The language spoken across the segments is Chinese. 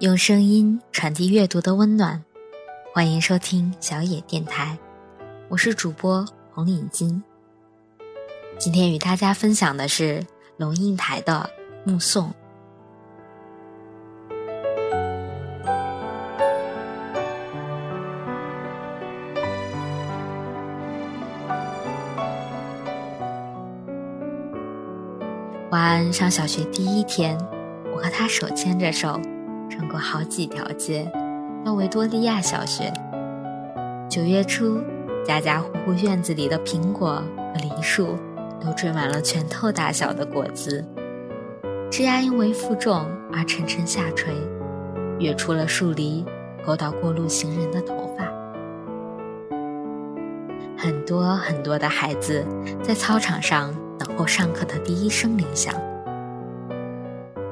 用声音传递阅读的温暖，欢迎收听小野电台，我是主播红领巾。今天与大家分享的是龙应台的《目送》。晚安，上小学第一天，我和他手牵着手。穿过好几条街，到维多利亚小学。九月初，家家户户院子里的苹果和梨树都缀满了拳头大小的果子，枝丫因为负重而沉沉下垂，跃出了树篱，勾到过路行人的头发。很多很多的孩子在操场上等候上课的第一声铃响，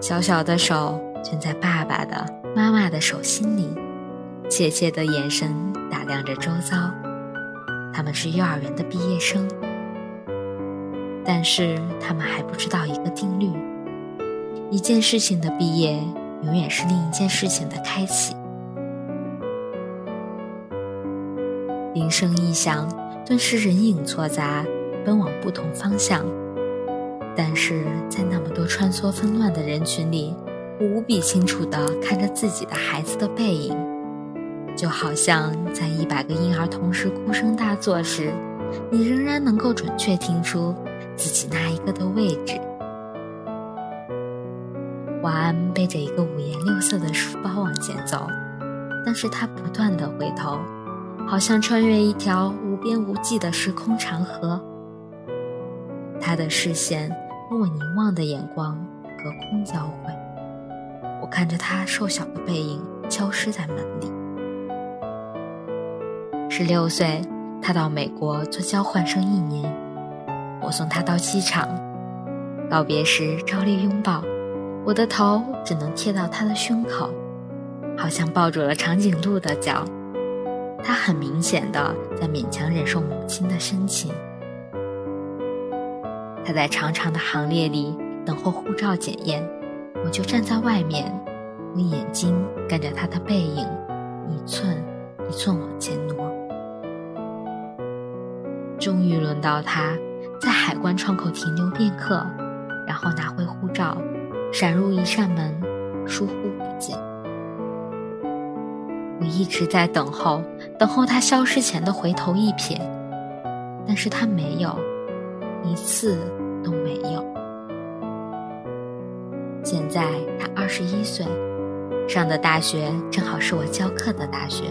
小小的手。蜷在爸爸的、妈妈的手心里，怯怯的眼神打量着周遭。他们是幼儿园的毕业生，但是他们还不知道一个定律：一件事情的毕业，永远是另一件事情的开启。铃声一响，顿时人影错杂，奔往不同方向。但是在那么多穿梭纷乱的人群里，无比清楚地看着自己的孩子的背影，就好像在一百个婴儿同时哭声大作时，你仍然能够准确听出自己那一个的位置。晚安背着一个五颜六色的书包往前走，但是他不断地回头，好像穿越一条无边无际的时空长河。他的视线和我凝望的眼光隔空交汇。我看着他瘦小的背影消失在门里。十六岁，他到美国做交换生一年，我送他到机场，告别时照例拥抱，我的头只能贴到他的胸口，好像抱住了长颈鹿的脚。他很明显的在勉强忍受母亲的深情。他在长长的行列里等候护照检验。我就站在外面，用眼睛跟着他的背影，一寸一寸往前挪。终于轮到他，在海关窗口停留片刻，然后拿回护照，闪入一扇门，疏忽不见。我一直在等候，等候他消失前的回头一瞥，但是他没有，一次现在他二十一岁，上的大学正好是我教课的大学。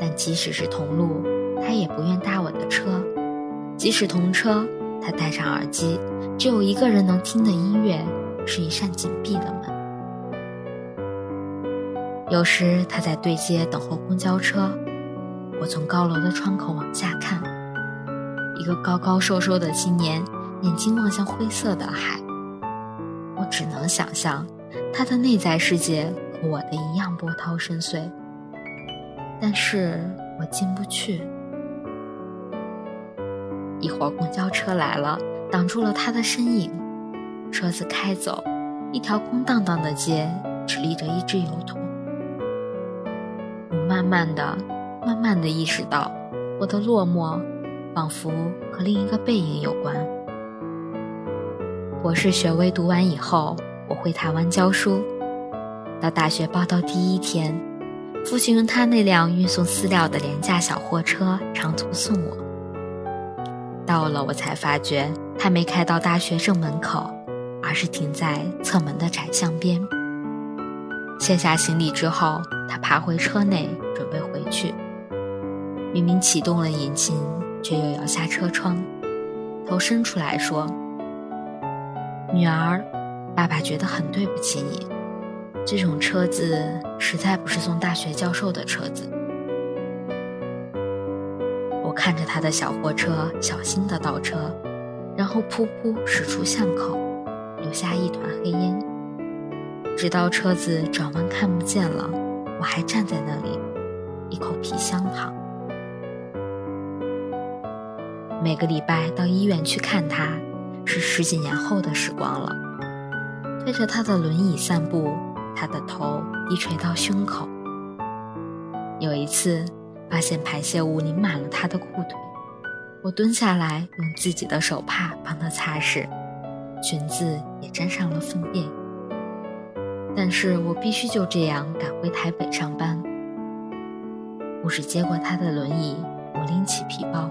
但即使是同路，他也不愿搭我的车；即使同车，他戴上耳机，只有一个人能听的音乐是一扇紧闭的门。有时他在对街等候公交车，我从高楼的窗口往下看，一个高高瘦瘦的青年，眼睛望向灰色的海。只能想象，他的内在世界和我的一样波涛深邃，但是我进不去。一会儿公交车来了，挡住了他的身影，车子开走，一条空荡荡的街只立着一只邮筒。我慢慢的、慢慢的意识到，我的落寞，仿佛和另一个背影有关。博士学位读完以后，我回台湾教书。到大学报到第一天，父亲用他那辆运送饲料的廉价小货车长途送我。到了，我才发觉他没开到大学正门口，而是停在侧门的窄巷边。卸下行李之后，他爬回车内准备回去。明明启动了引擎，却又摇下车窗，头伸出来说。女儿，爸爸觉得很对不起你。这种车子实在不是送大学教授的车子。我看着他的小货车小心的倒车，然后噗噗驶出巷口，留下一团黑烟。直到车子转弯看不见了，我还站在那里，一口皮箱旁。每个礼拜到医院去看他。是十几年后的时光了。推着他的轮椅散步，他的头低垂到胸口。有一次，发现排泄物淋满了他的裤腿，我蹲下来用自己的手帕帮他擦拭，裙子也沾上了粪便。但是我必须就这样赶回台北上班。护士接过他的轮椅，我拎起皮包，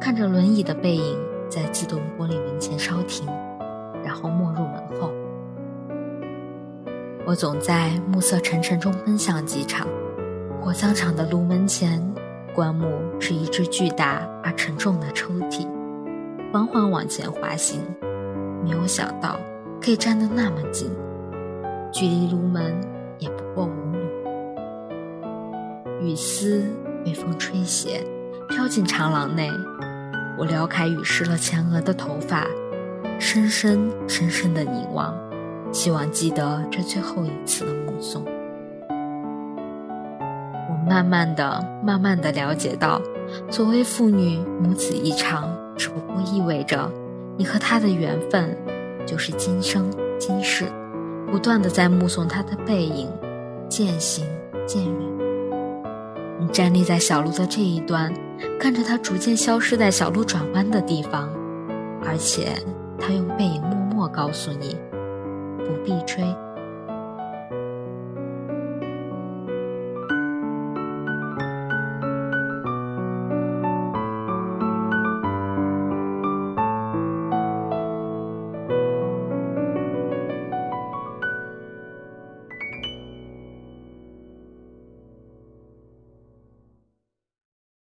看着轮椅的背影在自动玻璃门前稍停，然后没入门后。我总在暮色沉沉中奔向机场，火葬场的炉门前，棺木是一只巨大而沉重的抽屉，缓缓往前滑行。没有想到可以站得那么近，距离炉门也不过五米。雨丝被风吹斜，飘进长廊内。我撩开雨湿了前额的头发，深深深深的凝望。希望记得这最后一次的目送。我慢慢的、慢慢的了解到，作为父女母子一场，只不过意味着你和他的缘分，就是今生今世，不断的在目送他的背影渐行渐远。你站立在小路的这一端，看着他逐渐消失在小路转弯的地方，而且他用背影默默告诉你。不必追。